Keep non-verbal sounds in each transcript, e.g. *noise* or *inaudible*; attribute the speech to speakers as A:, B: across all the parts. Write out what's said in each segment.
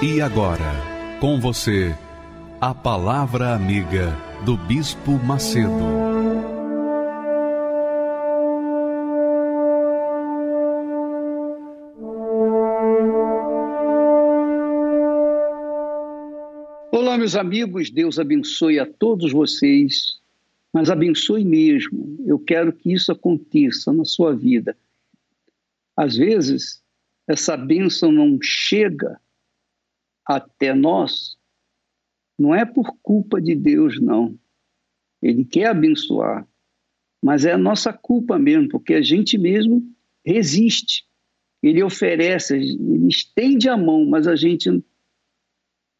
A: E agora, com você, a Palavra Amiga do Bispo Macedo.
B: Olá, meus amigos, Deus abençoe a todos vocês, mas abençoe mesmo. Eu quero que isso aconteça na sua vida. Às vezes, essa bênção não chega até nós, não é por culpa de Deus, não. Ele quer abençoar, mas é a nossa culpa mesmo, porque a gente mesmo resiste. Ele oferece, ele estende a mão, mas a gente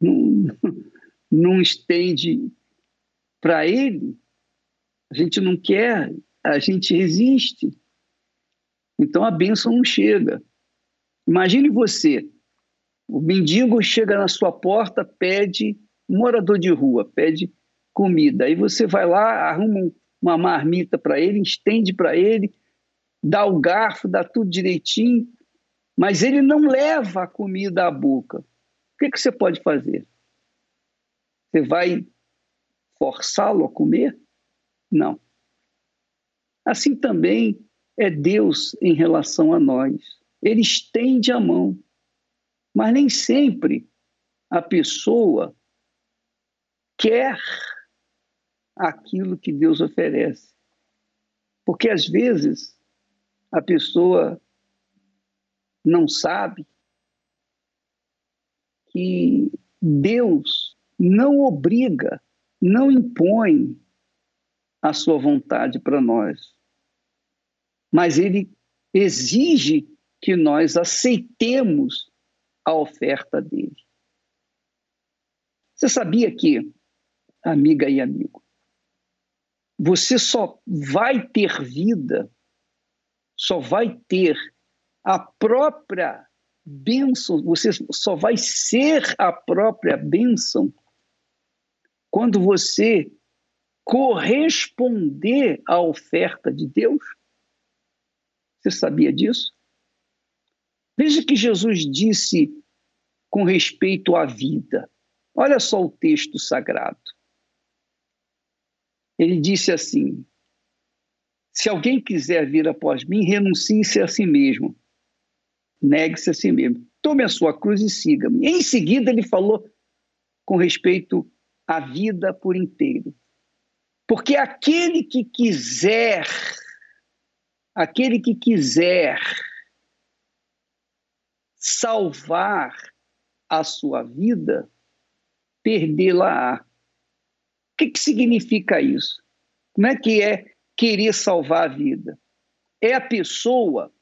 B: não, *laughs* não estende para ele. A gente não quer, a gente resiste. Então a bênção não chega. Imagine você o mendigo chega na sua porta, pede, morador de rua, pede comida. Aí você vai lá, arruma uma marmita para ele, estende para ele, dá o garfo, dá tudo direitinho, mas ele não leva a comida à boca. O que, que você pode fazer? Você vai forçá-lo a comer? Não. Assim também é Deus em relação a nós. Ele estende a mão. Mas nem sempre a pessoa quer aquilo que Deus oferece. Porque às vezes a pessoa não sabe que Deus não obriga, não impõe a sua vontade para nós, mas Ele exige que nós aceitemos a oferta dele. Você sabia que, amiga e amigo, você só vai ter vida, só vai ter a própria bênção, você só vai ser a própria bênção quando você corresponder à oferta de Deus? Você sabia disso? Veja que Jesus disse com respeito à vida. Olha só o texto sagrado. Ele disse assim: Se alguém quiser vir após mim, renuncie-se a si mesmo. Negue-se a si mesmo. Tome a sua cruz e siga-me. Em seguida, ele falou com respeito à vida por inteiro. Porque aquele que quiser, aquele que quiser salvar a sua vida, perdê-la-á. O que, que significa isso? Como é que é querer salvar a vida? É a pessoa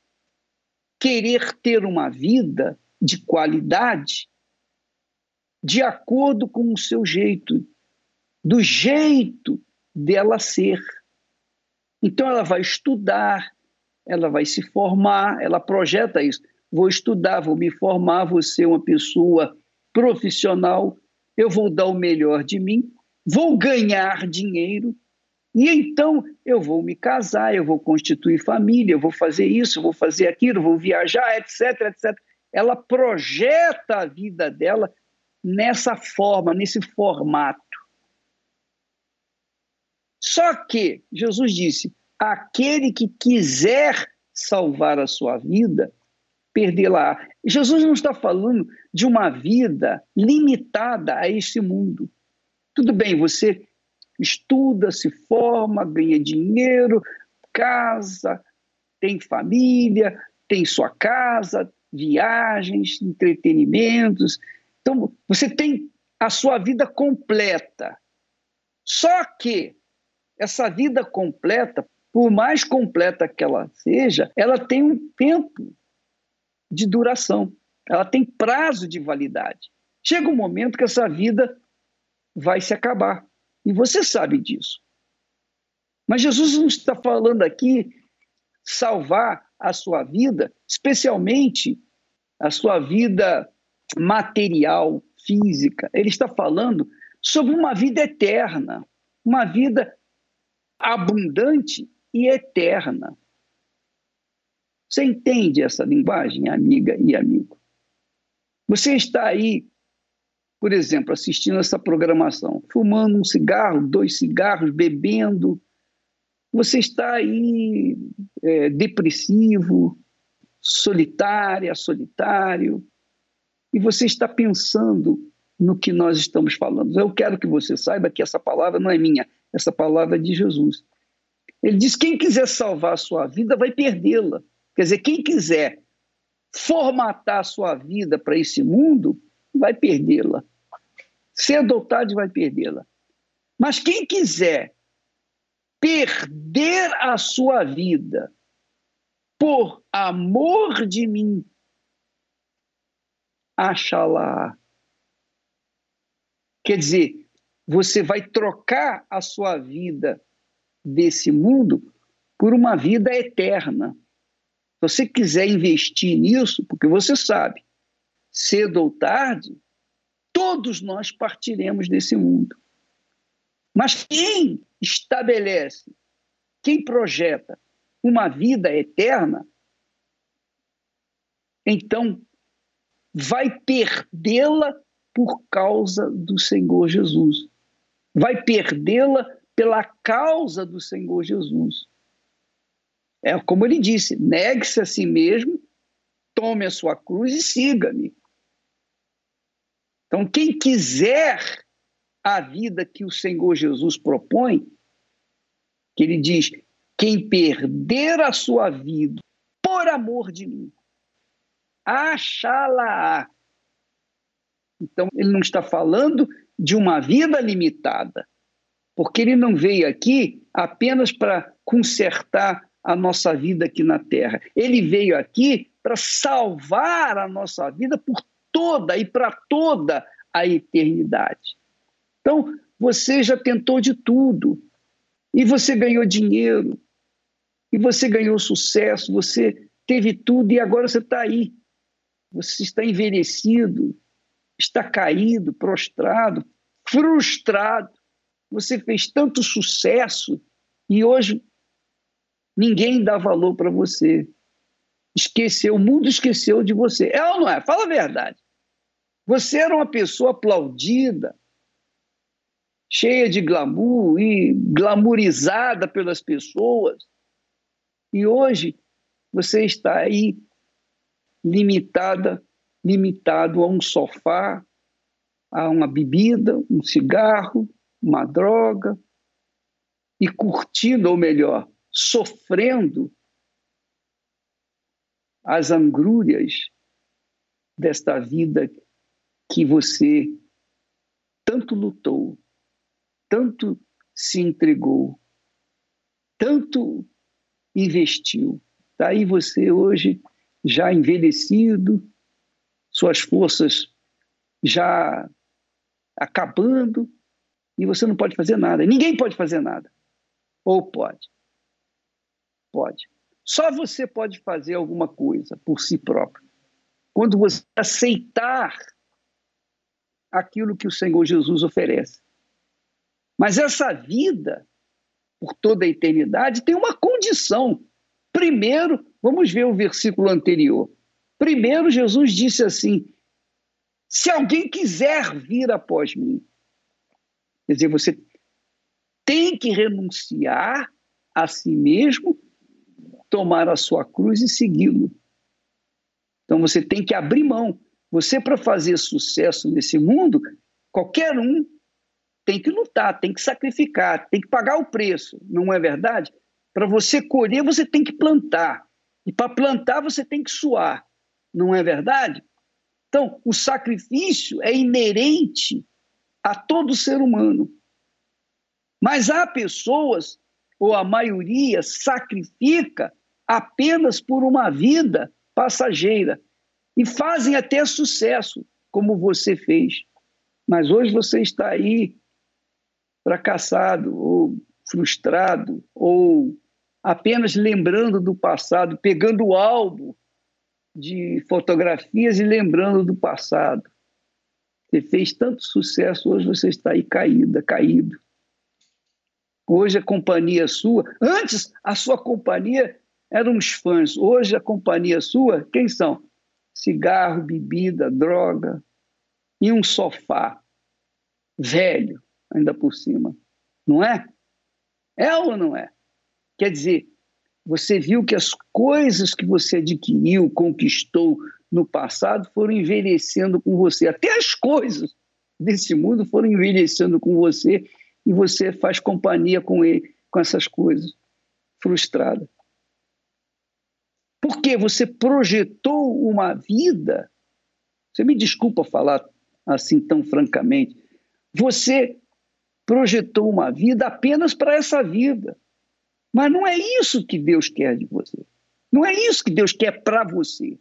B: querer ter uma vida de qualidade de acordo com o seu jeito, do jeito dela ser. Então ela vai estudar, ela vai se formar, ela projeta isso vou estudar, vou me formar, vou ser uma pessoa profissional, eu vou dar o melhor de mim, vou ganhar dinheiro, e então eu vou me casar, eu vou constituir família, eu vou fazer isso, vou fazer aquilo, vou viajar, etc, etc. Ela projeta a vida dela nessa forma, nesse formato. Só que Jesus disse: aquele que quiser salvar a sua vida, perdê-la. Jesus não está falando de uma vida limitada a este mundo. Tudo bem, você estuda, se forma, ganha dinheiro, casa, tem família, tem sua casa, viagens, entretenimentos. Então, você tem a sua vida completa. Só que essa vida completa, por mais completa que ela seja, ela tem um tempo de duração. ela tem prazo de validade. Chega um momento que essa vida vai se acabar. E você sabe disso. Mas Jesus não está falando aqui salvar a sua vida, especialmente a sua vida material, física. Ele está falando sobre uma vida eterna, uma vida abundante e eterna. Você entende essa linguagem, amiga e amigo? Você está aí, por exemplo, assistindo essa programação, fumando um cigarro, dois cigarros, bebendo. Você está aí é, depressivo, solitária, solitário, e você está pensando no que nós estamos falando. Eu quero que você saiba que essa palavra não é minha, essa palavra é de Jesus. Ele diz: quem quiser salvar a sua vida vai perdê-la. Quer dizer, quem quiser formatar a sua vida para esse mundo vai perdê-la. Cedo ou tarde vai perdê-la. Mas quem quiser perder a sua vida por amor de mim, acha lá. Quer dizer, você vai trocar a sua vida desse mundo por uma vida eterna. Se você quiser investir nisso, porque você sabe, cedo ou tarde, todos nós partiremos desse mundo. Mas quem estabelece, quem projeta uma vida eterna, então vai perdê-la por causa do Senhor Jesus. Vai perdê-la pela causa do Senhor Jesus. É como ele disse: negue-se a si mesmo, tome a sua cruz e siga-me. Então, quem quiser a vida que o Senhor Jesus propõe, que ele diz: quem perder a sua vida por amor de mim, achá-la. Então, ele não está falando de uma vida limitada porque ele não veio aqui apenas para consertar a nossa vida aqui na Terra. Ele veio aqui para salvar a nossa vida por toda e para toda a eternidade. Então, você já tentou de tudo. E você ganhou dinheiro. E você ganhou sucesso. Você teve tudo e agora você está aí. Você está envelhecido, está caído, prostrado, frustrado. Você fez tanto sucesso e hoje ninguém dá valor para você. Esqueceu, o mundo esqueceu de você. É ou não é? Fala a verdade. Você era uma pessoa aplaudida, cheia de glamour e glamourizada pelas pessoas. E hoje você está aí limitada, limitado a um sofá, a uma bebida, um cigarro, uma droga e curtindo, ou melhor, sofrendo as angrúrias desta vida que você tanto lutou, tanto se entregou, tanto investiu. Daí tá você hoje já envelhecido, suas forças já acabando, e você não pode fazer nada. Ninguém pode fazer nada. Ou pode? Pode. Só você pode fazer alguma coisa por si próprio. Quando você aceitar aquilo que o Senhor Jesus oferece. Mas essa vida, por toda a eternidade, tem uma condição. Primeiro, vamos ver o versículo anterior. Primeiro, Jesus disse assim: Se alguém quiser vir após mim, Quer dizer, você tem que renunciar a si mesmo, tomar a sua cruz e segui-lo. Então você tem que abrir mão. Você, para fazer sucesso nesse mundo, qualquer um tem que lutar, tem que sacrificar, tem que pagar o preço, não é verdade? Para você colher, você tem que plantar. E para plantar, você tem que suar, não é verdade? Então, o sacrifício é inerente a todo ser humano. Mas há pessoas, ou a maioria, sacrifica apenas por uma vida passageira. e fazem até sucesso, como você fez. Mas hoje você está aí fracassado, ou frustrado, ou apenas lembrando do passado, pegando o álbum de fotografias e lembrando do passado. Você fez tanto sucesso, hoje você está aí caída, caído. Hoje a companhia sua, antes a sua companhia eram os fãs, hoje a companhia sua, quem são? Cigarro, bebida, droga e um sofá velho, ainda por cima. Não é? É ou não é? Quer dizer, você viu que as coisas que você adquiriu, conquistou no passado foram envelhecendo com você. Até as coisas desse mundo foram envelhecendo com você e você faz companhia com ele, com essas coisas, frustrada. Porque você projetou uma vida. Você me desculpa falar assim tão francamente. Você projetou uma vida apenas para essa vida. Mas não é isso que Deus quer de você. Não é isso que Deus quer para você.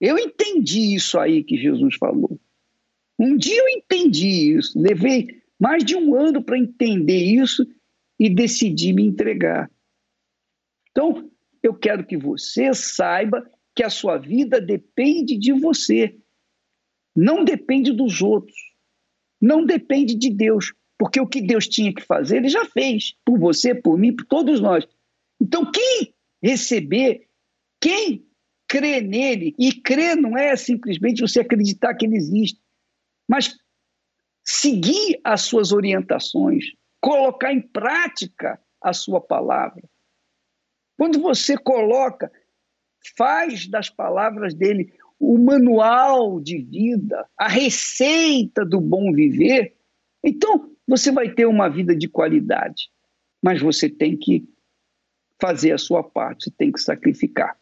B: Eu entendi isso aí que Jesus falou. Um dia eu entendi isso. Levei mais de um ano para entender isso e decidi me entregar. Então, eu quero que você saiba que a sua vida depende de você, não depende dos outros, não depende de Deus, porque o que Deus tinha que fazer, ele já fez, por você, por mim, por todos nós. Então, quem receber, quem crê nele, e crer não é simplesmente você acreditar que ele existe, mas seguir as suas orientações, colocar em prática a sua palavra. Quando você coloca, faz das palavras dele o manual de vida, a receita do bom viver, então você vai ter uma vida de qualidade. Mas você tem que fazer a sua parte, você tem que sacrificar.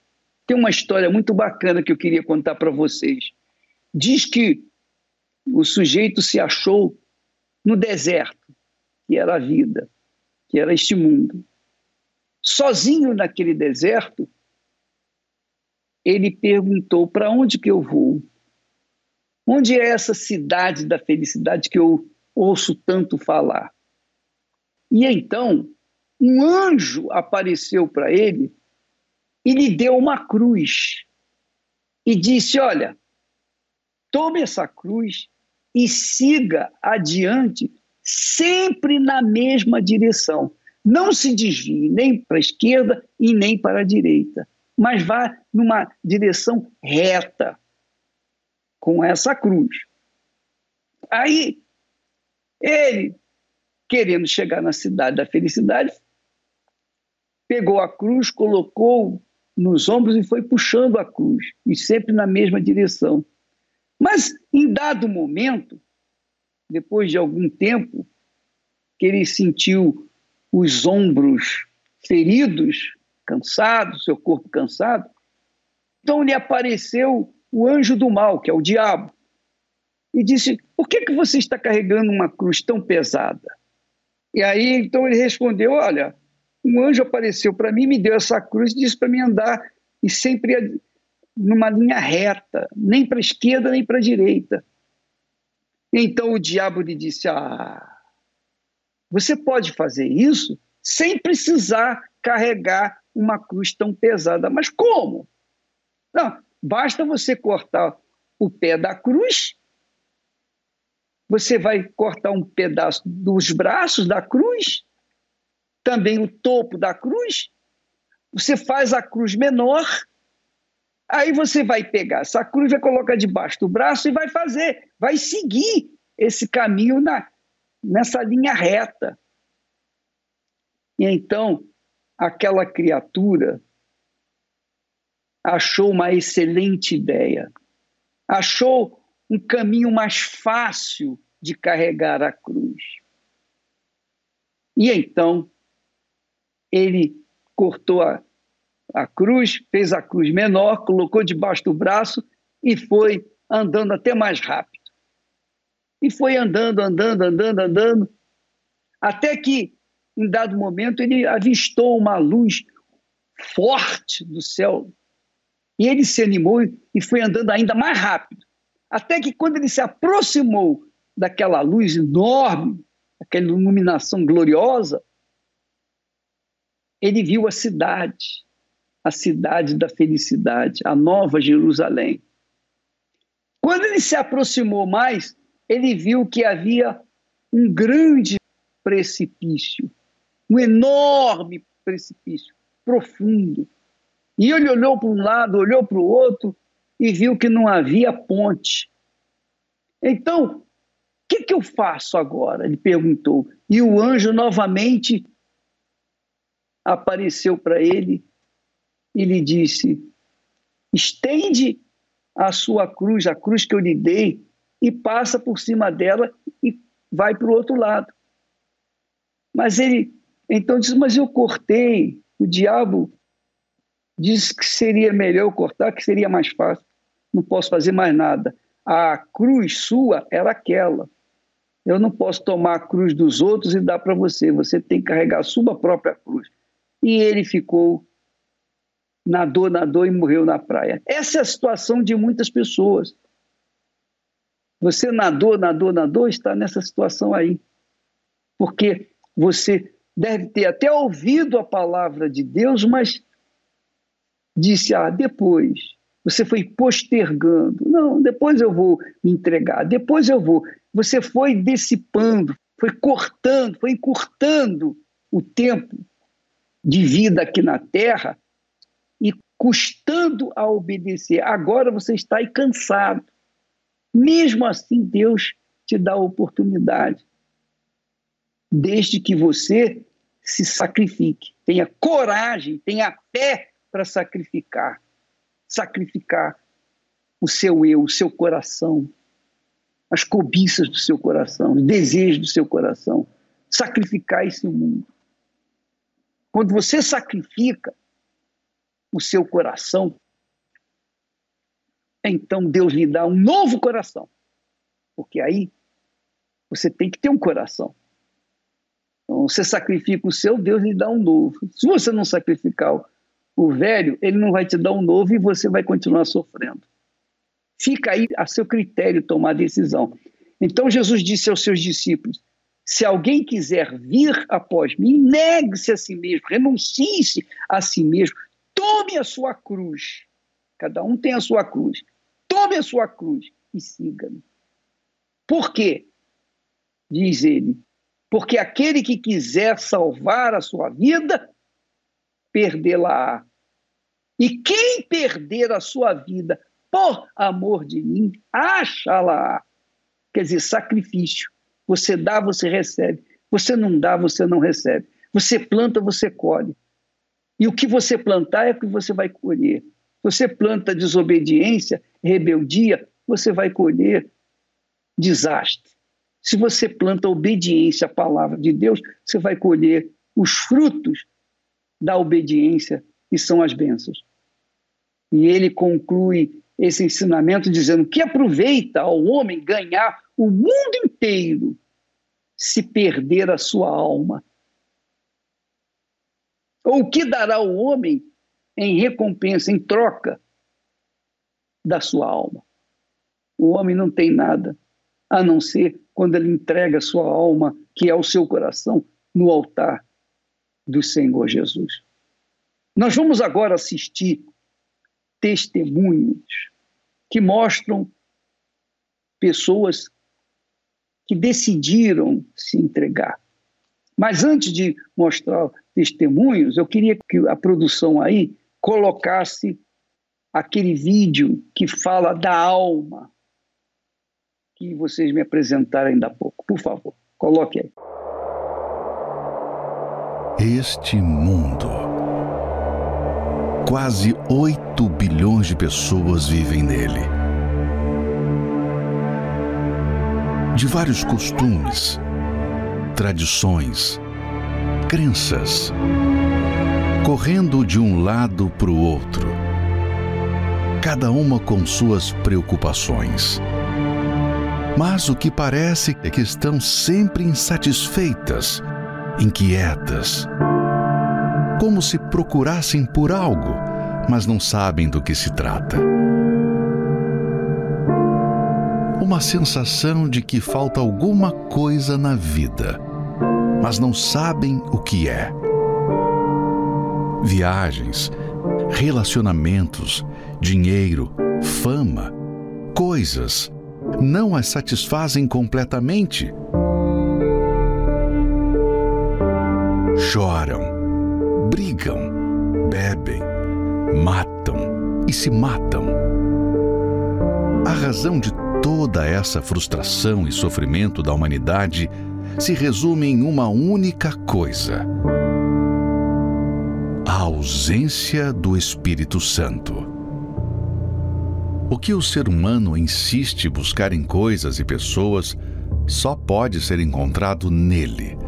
B: Tem uma história muito bacana que eu queria contar para vocês. Diz que o sujeito se achou no deserto, que era a vida, que era este mundo. Sozinho naquele deserto, ele perguntou: para onde que eu vou? Onde é essa cidade da felicidade que eu ouço tanto falar? E então, um anjo apareceu para ele e lhe deu uma cruz e disse: Olha, tome essa cruz e siga adiante sempre na mesma direção. Não se desvie nem para a esquerda e nem para a direita, mas vá numa direção reta com essa cruz. Aí, ele, querendo chegar na cidade da felicidade, pegou a cruz, colocou nos ombros e foi puxando a cruz, e sempre na mesma direção. Mas, em dado momento, depois de algum tempo, que ele sentiu os ombros feridos, cansados, seu corpo cansado, então lhe apareceu o anjo do mal, que é o diabo, e disse: Por que, que você está carregando uma cruz tão pesada? E aí então ele respondeu: Olha, um anjo apareceu para mim, me deu essa cruz e disse para mim andar e sempre numa linha reta, nem para a esquerda nem para a direita. Então o diabo lhe disse: Ah, você pode fazer isso sem precisar carregar uma cruz tão pesada. Mas como? Não, basta você cortar o pé da cruz, você vai cortar um pedaço dos braços da cruz, também o topo da cruz, você faz a cruz menor Aí você vai pegar essa cruz, vai colocar debaixo do braço e vai fazer, vai seguir esse caminho na, nessa linha reta. E então, aquela criatura achou uma excelente ideia, achou um caminho mais fácil de carregar a cruz. E então, ele cortou a, a cruz, fez a cruz menor, colocou debaixo do braço e foi andando até mais rápido. E foi andando, andando, andando, andando, até que, em dado momento, ele avistou uma luz forte do céu, E ele se animou e foi andando ainda mais rápido. Até que quando ele se aproximou daquela luz enorme, aquela iluminação gloriosa, ele viu a cidade, a cidade da felicidade, a nova Jerusalém. Quando ele se aproximou mais, ele viu que havia um grande precipício, um enorme precipício, profundo. E ele olhou para um lado, olhou para o outro e viu que não havia ponte. Então, o que, que eu faço agora? Ele perguntou. E o anjo novamente apareceu para ele e lhe disse: estende a sua cruz, a cruz que eu lhe dei, e passa por cima dela e vai para o outro lado. Mas ele então disse: Mas eu cortei. O diabo disse que seria melhor eu cortar, que seria mais fácil. Não posso fazer mais nada. A cruz sua era aquela. Eu não posso tomar a cruz dos outros e dar para você. Você tem que carregar a sua própria cruz. E ele ficou, nadou, nadou e morreu na praia. Essa é a situação de muitas pessoas. Você nadou, nadou, nadou, está nessa situação aí. Porque você deve ter até ouvido a palavra de Deus, mas disse: Ah, depois. Você foi postergando. Não, depois eu vou me entregar, depois eu vou. Você foi dissipando, foi cortando, foi encurtando o tempo de vida aqui na terra e custando a obedecer. Agora você está cansado. Mesmo assim, Deus te dá a oportunidade. Desde que você se sacrifique, tenha coragem, tenha fé para sacrificar. Sacrificar o seu eu, o seu coração, as cobiças do seu coração, os desejos do seu coração. Sacrificar esse mundo. Quando você sacrifica o seu coração, então Deus lhe dá um novo coração. Porque aí você tem que ter um coração. Então, você sacrifica o seu, Deus lhe dá um novo. Se você não sacrificar o, velho, ele não vai te dar um novo e você vai continuar sofrendo. Fica aí a seu critério tomar a decisão. Então Jesus disse aos seus discípulos: se alguém quiser vir após mim, negue-se a si mesmo, renuncie-se a si mesmo, tome a sua cruz. Cada um tem a sua cruz. Tome a sua cruz e siga-me. Por quê? Diz ele, porque aquele que quiser salvar a sua vida, perdê-la-á. E quem perder a sua vida por amor de mim, acha-la. Quer dizer, sacrifício. Você dá, você recebe. Você não dá, você não recebe. Você planta, você colhe. E o que você plantar é o que você vai colher. Você planta desobediência, rebeldia, você vai colher desastre. Se você planta obediência à palavra de Deus, você vai colher os frutos da obediência, que são as bênçãos. E ele conclui esse ensinamento dizendo que aproveita ao homem ganhar o mundo inteiro se perder a sua alma. Ou o que dará o homem em recompensa, em troca da sua alma? O homem não tem nada a não ser quando ele entrega sua alma, que é o seu coração, no altar do Senhor Jesus. Nós vamos agora assistir testemunhos que mostram pessoas que decidiram se entregar. Mas antes de mostrar testemunhos, eu queria que a produção aí colocasse aquele vídeo que fala da alma que vocês me apresentaram ainda há pouco. Por favor, coloque aí.
A: Este mundo. Quase 8 bilhões de pessoas vivem nele. De vários costumes, tradições, crenças, correndo de um lado para o outro, cada uma com suas preocupações mas o que parece é que estão sempre insatisfeitas, inquietas, como se procurassem por algo, mas não sabem do que se trata. Uma sensação de que falta alguma coisa na vida, mas não sabem o que é. Viagens, relacionamentos, dinheiro, fama, coisas não as satisfazem completamente. Choram, brigam, bebem, matam e se matam. A razão de toda essa frustração e sofrimento da humanidade se resume em uma única coisa: a ausência do Espírito Santo. O que o ser humano insiste buscar em coisas e pessoas só pode ser encontrado nele.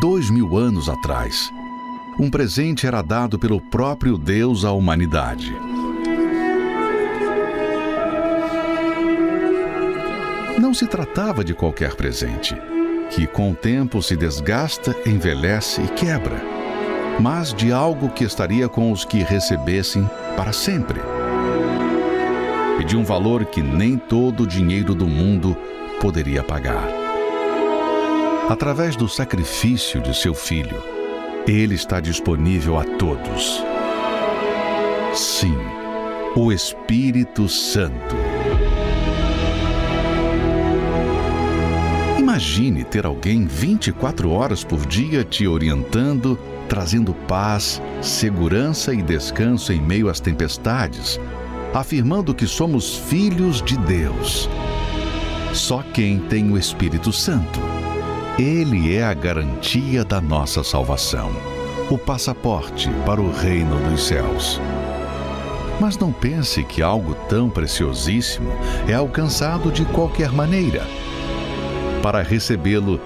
A: Dois mil anos atrás, um presente era dado pelo próprio Deus à humanidade. Não se tratava de qualquer presente, que com o tempo se desgasta, envelhece e quebra, mas de algo que estaria com os que recebessem para sempre. E de um valor que nem todo o dinheiro do mundo poderia pagar. Através do sacrifício de seu filho, ele está disponível a todos. Sim, o Espírito Santo. Imagine ter alguém 24 horas por dia te orientando, trazendo paz, segurança e descanso em meio às tempestades, afirmando que somos filhos de Deus. Só quem tem o Espírito Santo ele é a garantia da nossa salvação, o passaporte para o reino dos céus. Mas não pense que algo tão preciosíssimo é alcançado de qualquer maneira. Para recebê-lo,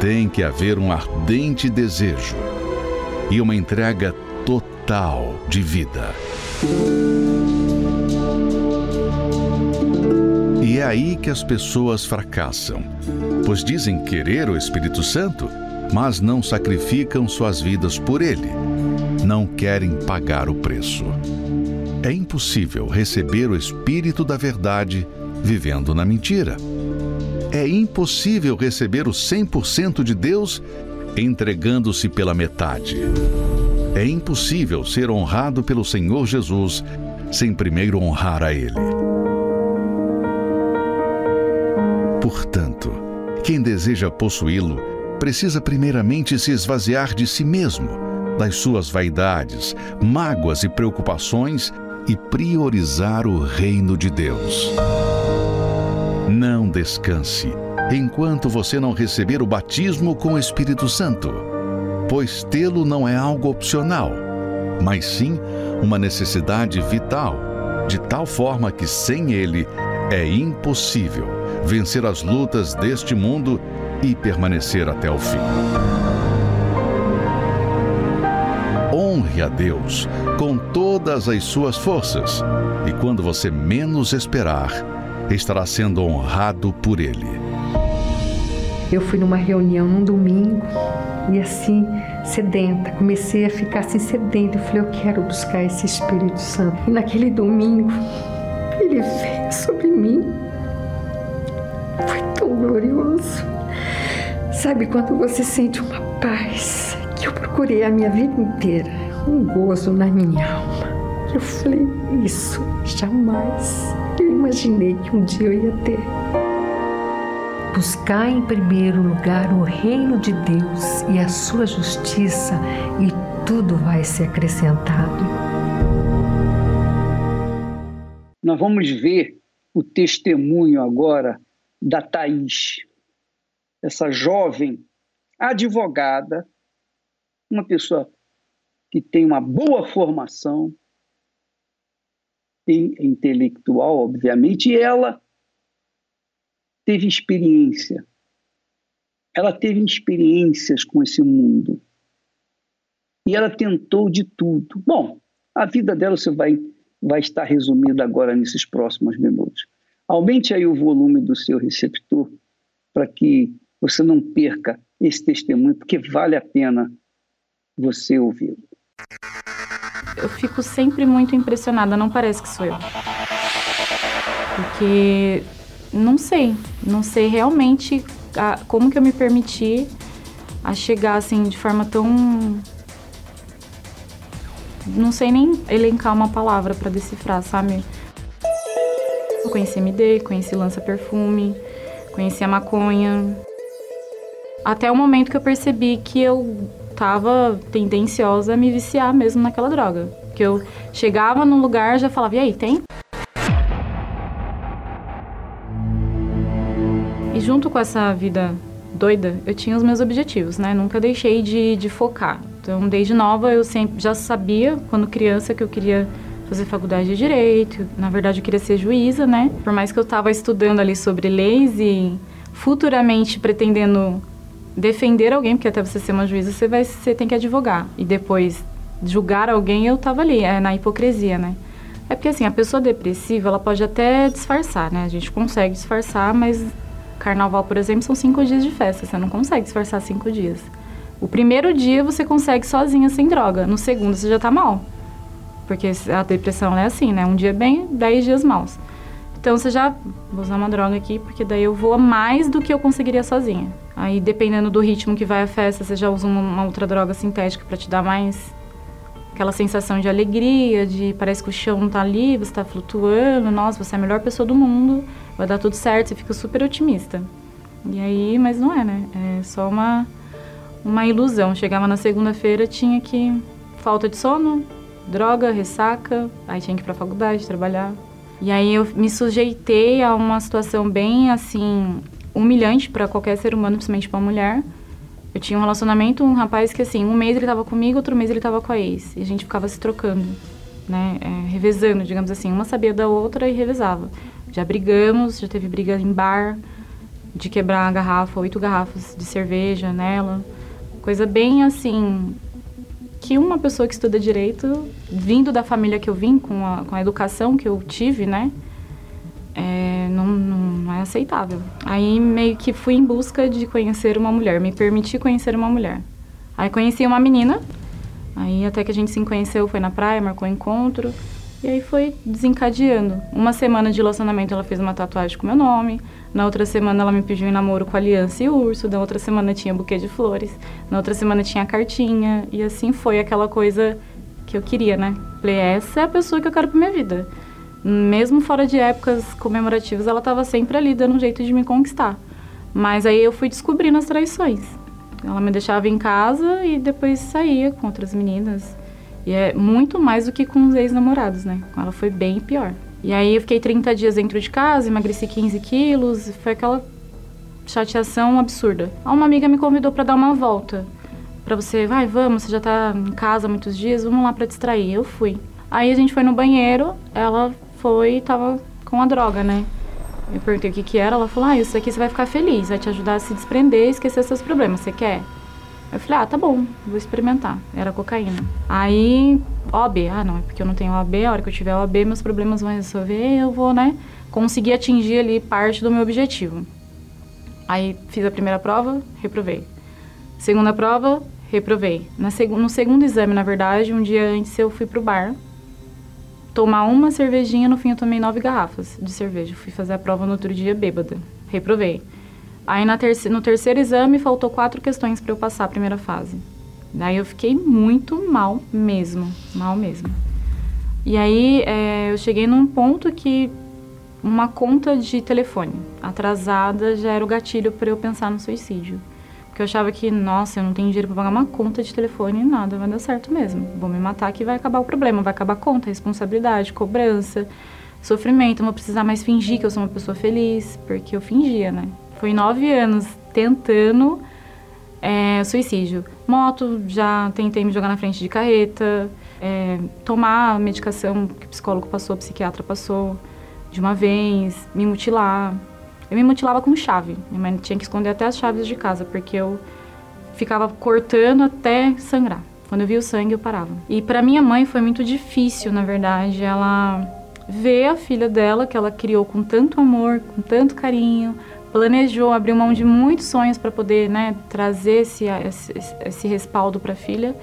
A: tem que haver um ardente desejo e uma entrega total de vida. É aí que as pessoas fracassam pois dizem querer o Espírito Santo, mas não sacrificam suas vidas por ele. Não querem pagar o preço. É impossível receber o Espírito da Verdade vivendo na mentira. É impossível receber o 100% de Deus entregando-se pela metade. É impossível ser honrado pelo Senhor Jesus sem primeiro honrar a Ele. Portanto, quem deseja possuí-lo precisa primeiramente se esvaziar de si mesmo, das suas vaidades, mágoas e preocupações e priorizar o reino de Deus. Não descanse enquanto você não receber o batismo com o Espírito Santo, pois tê-lo não é algo opcional, mas sim uma necessidade vital, de tal forma que sem ele é impossível vencer as lutas deste mundo e permanecer até o fim. Honre a Deus com todas as suas forças, e quando você menos esperar, estará sendo honrado por Ele.
C: Eu fui numa reunião num domingo e assim, sedenta, comecei a ficar assim sedenta. Eu falei, eu quero buscar esse Espírito Santo. E naquele domingo, ele veio sobre mim glorioso. Sabe quando você sente uma paz que eu procurei a minha vida inteira, um gozo na minha alma. Eu falei, isso jamais eu imaginei que um dia eu ia ter. Buscar em primeiro lugar o reino de Deus e a sua justiça, e tudo vai ser acrescentado.
B: Nós vamos ver o testemunho agora da Thaís, essa jovem advogada, uma pessoa que tem uma boa formação intelectual, obviamente, e ela teve experiência. Ela teve experiências com esse mundo. E ela tentou de tudo. Bom, a vida dela você vai, vai estar resumida agora nesses próximos minutos. Aumente aí o volume do seu receptor para que você não perca esse testemunho, porque vale a pena você ouvi-lo.
D: Eu fico sempre muito impressionada, não parece que sou eu. Porque não sei, não sei realmente a, como que eu me permiti a chegar assim de forma tão não sei nem elencar uma palavra para decifrar, sabe? Eu conheci MD, conheci lança perfume, conheci a maconha. Até o momento que eu percebi que eu tava tendenciosa a me viciar mesmo naquela droga. Que eu chegava num lugar já falava, e aí, tem? E junto com essa vida doida, eu tinha os meus objetivos, né? Nunca deixei de, de focar. Então, desde nova, eu sempre já sabia, quando criança, que eu queria fazer faculdade de direito. Na verdade, eu queria ser juíza, né? Por mais que eu estava estudando ali sobre leis e futuramente pretendendo defender alguém, porque até você ser uma juíza, você vai você tem que advogar. E depois julgar alguém, eu estava ali, é na hipocrisia, né? É porque assim, a pessoa depressiva, ela pode até disfarçar, né? A gente consegue disfarçar, mas Carnaval, por exemplo, são cinco dias de festa. Você não consegue disfarçar cinco dias. O primeiro dia você consegue sozinha, sem droga. No segundo você já tá mal. Porque a depressão é assim, né? Um dia bem, dez dias maus. Então você já vou usar uma droga aqui, porque daí eu vou mais do que eu conseguiria sozinha. Aí dependendo do ritmo que vai a festa, você já usa uma, uma outra droga sintética para te dar mais aquela sensação de alegria, de parece que o chão tá ali, você tá flutuando, nossa, você é a melhor pessoa do mundo vai dar tudo certo, você fica super otimista. E aí, mas não é, né? É só uma, uma ilusão. Chegava na segunda-feira, tinha que. falta de sono, droga, ressaca, aí tinha que ir pra faculdade, trabalhar. E aí eu me sujeitei a uma situação bem, assim, humilhante para qualquer ser humano, principalmente para mulher. Eu tinha um relacionamento, um rapaz que, assim, um mês ele tava comigo, outro mês ele tava com a ex. E a gente ficava se trocando, né? É, revezando, digamos assim. Uma sabia da outra e revezava. Já brigamos, já teve briga em bar, de quebrar a garrafa, oito garrafas de cerveja nela. Coisa bem assim. Que uma pessoa que estuda direito, vindo da família que eu vim, com a, com a educação que eu tive, né? É, não, não, é aceitável. Aí meio que fui em busca de conhecer uma mulher, me permiti conhecer uma mulher. Aí conheci uma menina, aí até que a gente se conheceu, foi na praia, marcou um encontro. E aí foi desencadeando. Uma semana de relacionamento ela fez uma tatuagem com meu nome. Na outra semana ela me pediu em namoro com aliança e urso. Na outra semana tinha buquê de flores. Na outra semana tinha cartinha. E assim foi aquela coisa que eu queria, né? Falei, essa é a pessoa que eu quero pra minha vida. Mesmo fora de épocas comemorativas, ela estava sempre ali dando um jeito de me conquistar. Mas aí eu fui descobrindo as traições. Ela me deixava em casa e depois saía com outras meninas. E é muito mais do que com os ex-namorados, né? Com ela foi bem pior. E aí eu fiquei 30 dias dentro de casa, emagreci 15 quilos, foi aquela chateação absurda. Uma amiga me convidou para dar uma volta. Para você, vai, vamos, você já tá em casa muitos dias, vamos lá para distrair. Eu fui. Aí a gente foi no banheiro, ela foi e tava com a droga, né? Eu perguntei o que que era, ela falou, ah, isso aqui você vai ficar feliz, vai te ajudar a se desprender e esquecer seus problemas, você quer? Eu falei, ah, tá bom, vou experimentar. Era cocaína. Aí, OAB, ah, não, é porque eu não tenho OAB, a hora que eu tiver OAB, meus problemas vão resolver, eu vou, né, conseguir atingir ali parte do meu objetivo. Aí fiz a primeira prova, reprovei. Segunda prova, reprovei. Na seg no segundo exame, na verdade, um dia antes eu fui pro bar tomar uma cervejinha, no fim eu tomei nove garrafas de cerveja. Fui fazer a prova no outro dia bêbada. Reprovei. Aí terce no terceiro exame faltou quatro questões para eu passar a primeira fase. Daí eu fiquei muito mal mesmo, mal mesmo. E aí é, eu cheguei num ponto que uma conta de telefone atrasada já era o gatilho para eu pensar no suicídio. Porque eu achava que, nossa, eu não tenho dinheiro para pagar uma conta de telefone nada, vai dar certo mesmo. Vou me matar que vai acabar o problema, vai acabar a conta, responsabilidade, cobrança, sofrimento, não vou precisar mais fingir que eu sou uma pessoa feliz, porque eu fingia, né? Foi nove anos tentando é, suicídio. Moto, já tentei me jogar na frente de carreta, é, tomar a medicação que o psicólogo passou, o psiquiatra passou de uma vez, me mutilar. Eu me mutilava com chave. Minha mãe tinha que esconder até as chaves de casa, porque eu ficava cortando até sangrar. Quando eu via o sangue, eu parava. E para minha mãe foi muito difícil, na verdade. Ela ver a filha dela, que ela criou com tanto amor, com tanto carinho, planejou, abriu mão de muitos sonhos para poder né, trazer esse, esse, esse respaldo para a filha,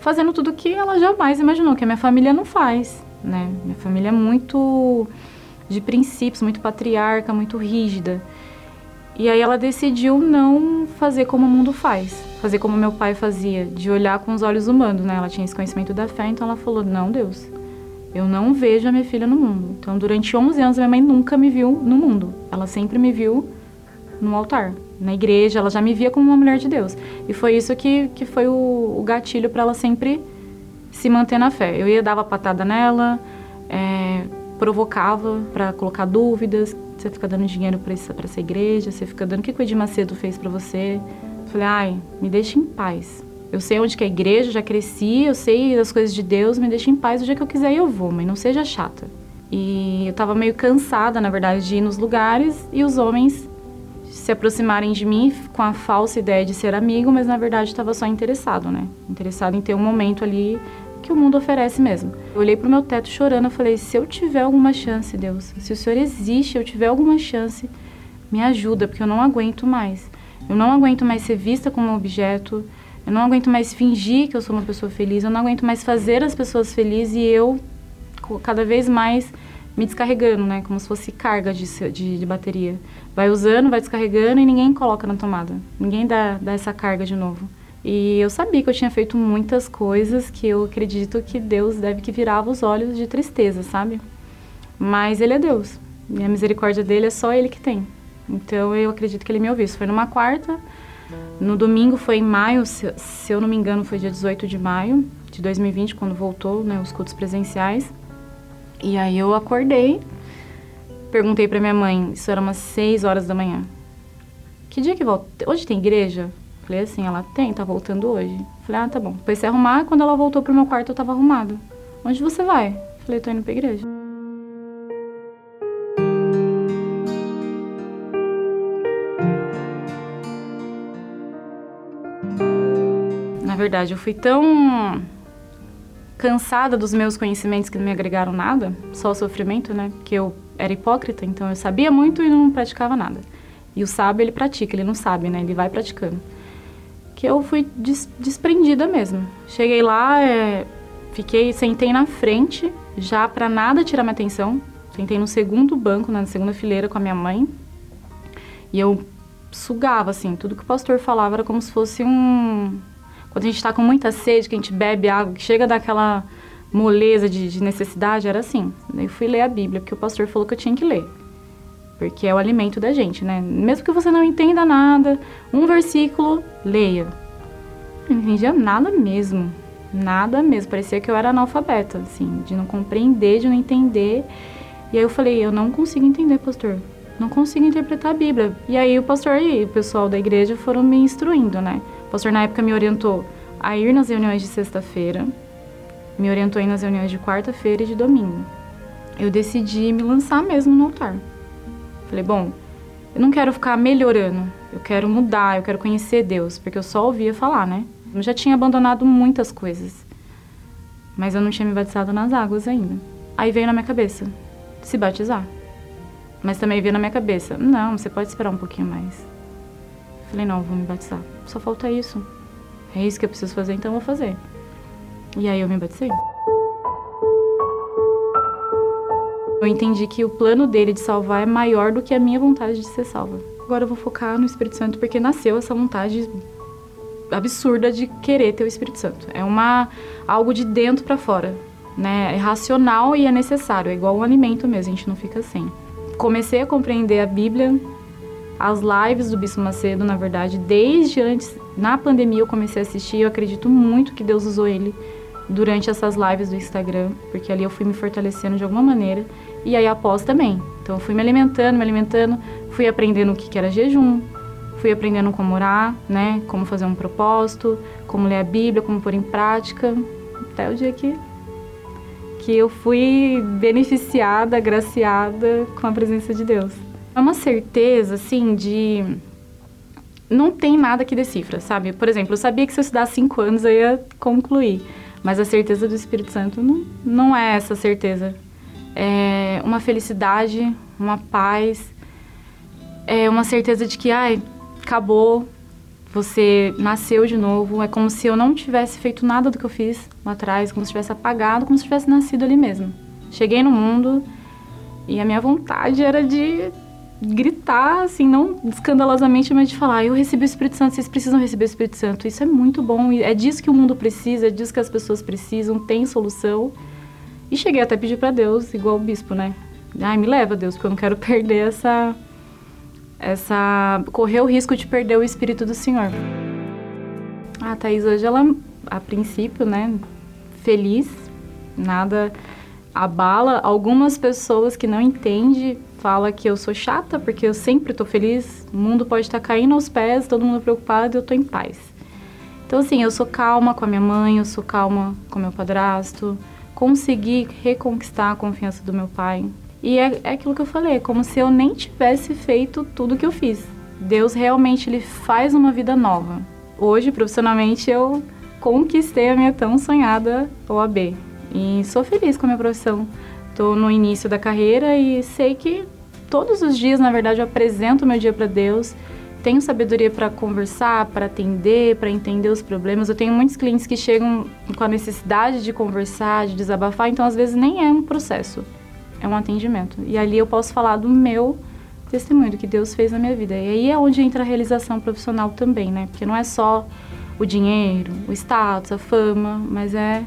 D: fazendo tudo que ela jamais imaginou, que a minha família não faz. Né? Minha família é muito de princípios, muito patriarca, muito rígida. E aí ela decidiu não fazer como o mundo faz, fazer como meu pai fazia, de olhar com os olhos humanos, né? Ela tinha esse conhecimento da fé, então ela falou: "Não, Deus, eu não vejo a minha filha no mundo". Então, durante 11 anos minha mãe nunca me viu no mundo. Ela sempre me viu no altar, na igreja, ela já me via como uma mulher de Deus. E foi isso que, que foi o, o gatilho para ela sempre se manter na fé. Eu ia dava patada nela, é, provocava para colocar dúvidas, você fica dando dinheiro para essa igreja, você fica dando o que o Edir Macedo fez para você. Eu falei, ai, me deixa em paz. Eu sei onde que é a igreja, já cresci, eu sei das coisas de Deus, me deixa em paz, o dia que eu quiser eu vou, mas não seja chata. E eu tava meio cansada, na verdade, de ir nos lugares e os homens se aproximarem de mim com a falsa ideia de ser amigo, mas na verdade estava só interessado, né? Interessado em ter um momento ali que o mundo oferece mesmo. Eu olhei pro meu teto chorando, eu falei: "Se eu tiver alguma chance, Deus, se o Senhor existe, eu tiver alguma chance, me ajuda, porque eu não aguento mais. Eu não aguento mais ser vista como um objeto. Eu não aguento mais fingir que eu sou uma pessoa feliz. Eu não aguento mais fazer as pessoas felizes e eu cada vez mais me descarregando, né? Como se fosse carga de, de, de, bateria. Vai usando, vai descarregando e ninguém coloca na tomada. Ninguém dá, dá essa carga de novo. E eu sabia que eu tinha feito muitas coisas que eu acredito que Deus deve que virava os olhos de tristeza, sabe? Mas Ele é Deus. E a misericórdia dele é só Ele que tem. Então eu acredito que Ele me ouviu. Isso foi numa quarta. No domingo foi em maio, se, se eu não me engano, foi dia 18 de maio de 2020, quando voltou né, os cultos presenciais. E aí eu acordei, perguntei para minha mãe, isso era umas 6 horas da manhã. Que dia que volta? Hoje tem igreja? Falei assim, ela tem, tá voltando hoje. Falei, ah, tá bom. Depois se arrumar, quando ela voltou pro meu quarto, eu tava arrumada. Onde você vai? Falei, tô indo pra igreja. Verdade, eu fui tão cansada dos meus conhecimentos que não me agregaram nada, só o sofrimento, né? Que eu era hipócrita, então eu sabia muito e não praticava nada. E o sábio, ele pratica, ele não sabe, né? Ele vai praticando que eu fui des desprendida mesmo. Cheguei lá, é, fiquei, sentei na frente, já para nada tirar minha atenção. Sentei no segundo banco, na segunda fileira com a minha mãe. E eu sugava, assim, tudo que o pastor falava era como se fosse um. Quando a gente está com muita sede, que a gente bebe água, que chega daquela moleza de, de necessidade, era assim. Daí fui ler a Bíblia, porque o pastor falou que eu tinha que ler porque é o alimento da gente, né? Mesmo que você não entenda nada, um versículo, leia. Eu não entendia nada mesmo, nada mesmo. Parecia que eu era analfabeta, assim, de não compreender, de não entender. E aí eu falei, eu não consigo entender, pastor. Não consigo interpretar a Bíblia. E aí o pastor e o pessoal da igreja foram me instruindo, né? Pastor na época me orientou a ir nas reuniões de sexta-feira, me orientou a ir nas reuniões de quarta-feira e de domingo. Eu decidi me lançar mesmo no altar. Falei, bom, eu não quero ficar melhorando, eu quero mudar, eu quero conhecer Deus, porque eu só ouvia falar, né? Eu já tinha abandonado muitas coisas, mas eu não tinha me batizado nas águas ainda. Aí veio na minha cabeça, se batizar. Mas também veio na minha cabeça, não, você pode esperar um pouquinho mais. Falei, não, vou me batizar. Só falta isso. É isso que eu preciso fazer, então eu vou fazer. E aí eu me batizei. Eu entendi que o plano dele de salvar é maior do que a minha vontade de ser salva. Agora eu vou focar no Espírito Santo porque nasceu essa vontade absurda de querer ter o Espírito Santo. É uma algo de dentro para fora, né? É racional e é necessário, é igual um alimento mesmo, a gente não fica sem. Comecei a compreender a Bíblia, as lives do Bispo Macedo, na verdade, desde antes, na pandemia eu comecei a assistir, eu acredito muito que Deus usou ele durante essas lives do Instagram, porque ali eu fui me fortalecendo de alguma maneira e aí após também. Então eu fui me alimentando, me alimentando, fui aprendendo o que, era jejum, fui aprendendo como orar, né, como fazer um propósito, como ler a Bíblia, como pôr em prática, até o dia que que eu fui beneficiada, agraciada com a presença de Deus. É uma certeza, assim, de não tem nada que decifra, sabe? Por exemplo, eu sabia que se eu estudar cinco anos eu ia concluir, mas a certeza do Espírito Santo não, não é essa certeza é, uma felicidade, uma paz. é uma certeza de que, ai, acabou, você nasceu de novo. É como se eu não tivesse feito nada do que eu fiz lá atrás, como se tivesse apagado, como se tivesse nascido ali mesmo. Cheguei no mundo e a minha vontade era de gritar, assim, não escandalosamente, mas de falar: eu recebi o Espírito Santo, vocês precisam receber o Espírito Santo. Isso é muito bom, é disso que o mundo precisa, é disso que as pessoas precisam, tem solução. E cheguei até a pedir para Deus, igual o bispo, né? Ai, me leva, Deus, porque eu não quero perder essa. essa correr o risco de perder o Espírito do Senhor. A Thaís hoje, ela, a princípio, né, feliz, nada abala. Algumas pessoas que não entendem fala que eu sou chata porque eu sempre estou feliz, o mundo pode estar tá caindo aos pés, todo mundo preocupado e eu estou em paz. Então, assim, eu sou calma com a minha mãe, eu sou calma com meu padrasto, consegui reconquistar a confiança do meu pai. E é, é aquilo que eu falei, é como se eu nem tivesse feito tudo que eu fiz. Deus realmente ele faz uma vida nova. Hoje, profissionalmente, eu conquistei a minha tão sonhada OAB. E sou feliz com a minha profissão. Estou no início da carreira e sei que todos os dias, na verdade, eu apresento o meu dia para Deus. Tenho sabedoria para conversar, para atender, para entender os problemas. Eu tenho muitos clientes que chegam com a necessidade de conversar, de desabafar, então às vezes nem é um processo, é um atendimento. E ali eu posso falar do meu testemunho, do que Deus fez na minha vida. E aí é onde entra a realização profissional também, né? Porque não é só o dinheiro, o status, a fama, mas é,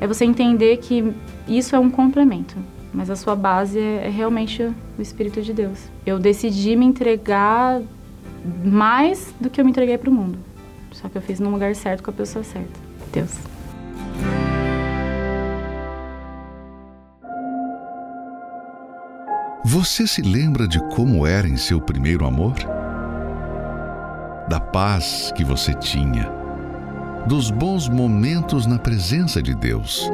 D: é você entender que isso é um complemento mas a sua base é, é realmente o Espírito de Deus. Eu decidi me entregar mais do que eu me entreguei para o mundo. Só que eu fiz no lugar certo com a pessoa certa. Deus.
A: Você se lembra de como era em seu primeiro amor? Da paz que você tinha, dos bons momentos na presença de Deus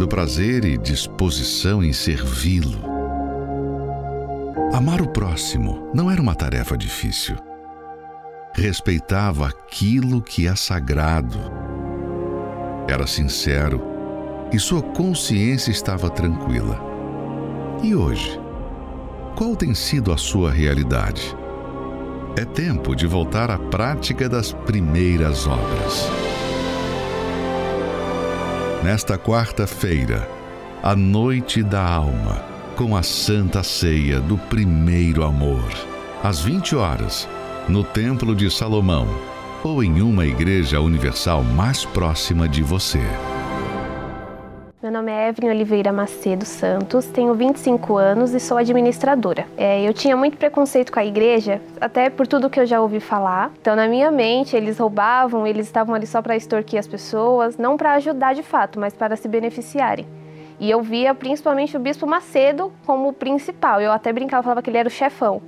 A: do prazer e disposição em servi-lo. Amar o próximo não era uma tarefa difícil. Respeitava aquilo que é sagrado. Era sincero e sua consciência estava tranquila. E hoje? Qual tem sido a sua realidade? É tempo de voltar à prática das primeiras obras nesta quarta-feira, a Noite da Alma, com a Santa Ceia do Primeiro Amor, às 20 horas, no Templo de Salomão ou em uma igreja universal mais próxima de você.
E: Evelyn Oliveira Macedo Santos, tenho 25 anos e sou administradora. É, eu tinha muito preconceito com a igreja, até por tudo que eu já ouvi falar. Então, na minha mente, eles roubavam, eles estavam ali só para extorquir as pessoas, não para ajudar de fato, mas para se beneficiarem. E eu via principalmente o Bispo Macedo como o principal. Eu até brincava, falava que ele era o chefão.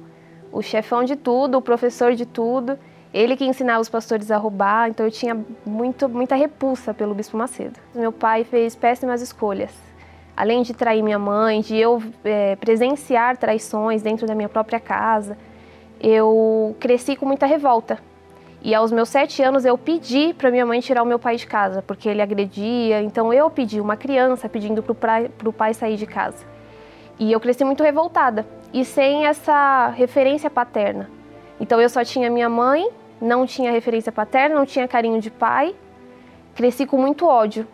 E: O chefão de tudo, o professor de tudo. Ele que ensinava os pastores a roubar, então eu tinha muito, muita repulsa pelo Bispo Macedo. Meu pai fez péssimas escolhas. Além de trair minha mãe, de eu é, presenciar traições dentro da minha própria casa, eu cresci com muita revolta. E aos meus sete anos eu pedi para minha mãe tirar o meu pai de casa, porque ele agredia. Então eu pedi, uma criança pedindo para o pai sair de casa. E eu cresci muito revoltada e sem essa referência paterna. Então eu só tinha minha mãe não tinha referência paterna, não tinha carinho de pai. Cresci com muito ódio,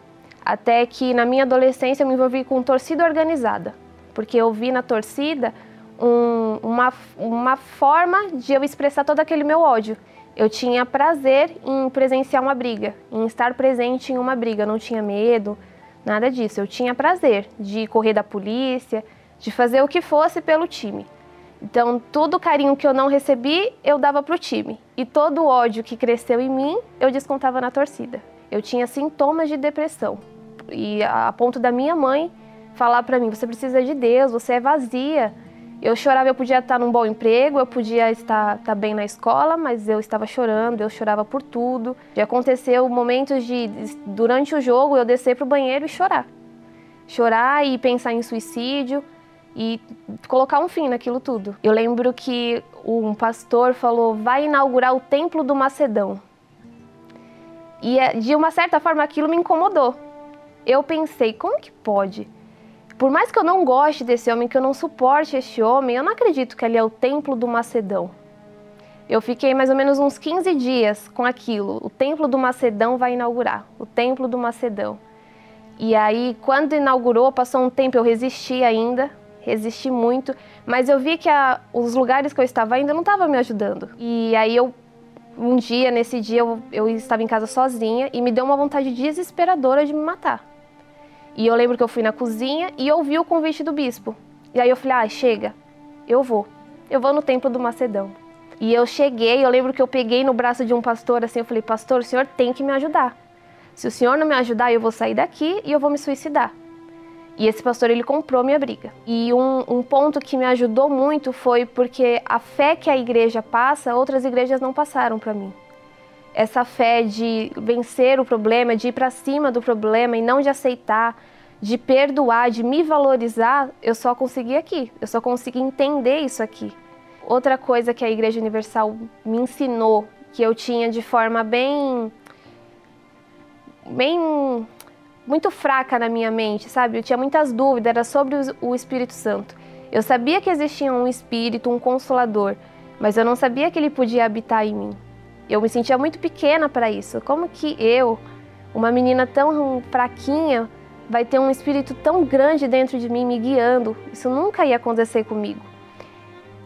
E: até que na minha adolescência eu me envolvi com torcida organizada, porque eu vi na torcida um, uma, uma forma de eu expressar todo aquele meu ódio. Eu tinha prazer em presenciar uma briga, em estar presente em uma briga, eu não tinha medo, nada disso. Eu tinha prazer de correr da polícia, de fazer o que fosse pelo time. Então, todo o carinho que eu não recebi, eu dava para o time. E todo o ódio que cresceu em mim, eu descontava na torcida. Eu tinha sintomas de depressão. E a ponto da minha mãe falar para mim: você precisa de Deus, você é vazia. Eu chorava, eu podia estar num bom emprego, eu podia estar, estar bem na escola, mas eu estava chorando, eu chorava por tudo. Já aconteceu momentos de, durante o jogo, eu descer para o banheiro e chorar. Chorar e pensar em suicídio e colocar um fim naquilo tudo. Eu lembro que um pastor falou: vai inaugurar o Templo do Macedão. E eh, de uma certa forma aquilo me incomodou. Eu pensei: como que pode? por mais que eu não goste desse homem, que eu não suporte este homem, eu não acredito que ali é o templo do Macedão. Eu fiquei mais ou menos uns 15 dias com aquilo. O templo do Macedão vai inaugurar. O templo do Macedão. E aí, quando inaugurou, passou um tempo, eu resisti ainda, resisti muito, mas eu vi que a, os lugares que eu estava ainda não estavam me ajudando. E aí eu um dia, nesse dia, eu, eu estava em casa sozinha e me deu uma vontade desesperadora de me matar. E eu lembro que eu fui na cozinha e ouvi o convite do bispo. E aí eu falei: ah, chega, eu vou. Eu vou no templo do Macedão. E eu cheguei, eu lembro que eu peguei no braço de um pastor assim, eu falei: pastor, o senhor tem que me ajudar. Se o senhor não me ajudar, eu vou sair daqui e eu vou me suicidar. E esse pastor ele comprou minha briga. E um, um, ponto que me ajudou muito foi porque a fé que a igreja passa, outras igrejas não passaram para mim. Essa fé de vencer o problema, de ir para cima do problema e não de aceitar, de perdoar, de me valorizar, eu só consegui aqui. Eu só consegui entender isso aqui. Outra coisa que a Igreja Universal me ensinou, que eu tinha de forma bem bem muito fraca na minha mente, sabe? Eu tinha muitas dúvidas, era sobre o Espírito Santo. Eu sabia que existia um Espírito, um Consolador, mas eu não sabia que ele podia habitar em mim. Eu me sentia muito pequena para isso. Como que eu, uma menina tão fraquinha, vai ter um Espírito tão grande dentro de mim me guiando? Isso nunca ia acontecer comigo.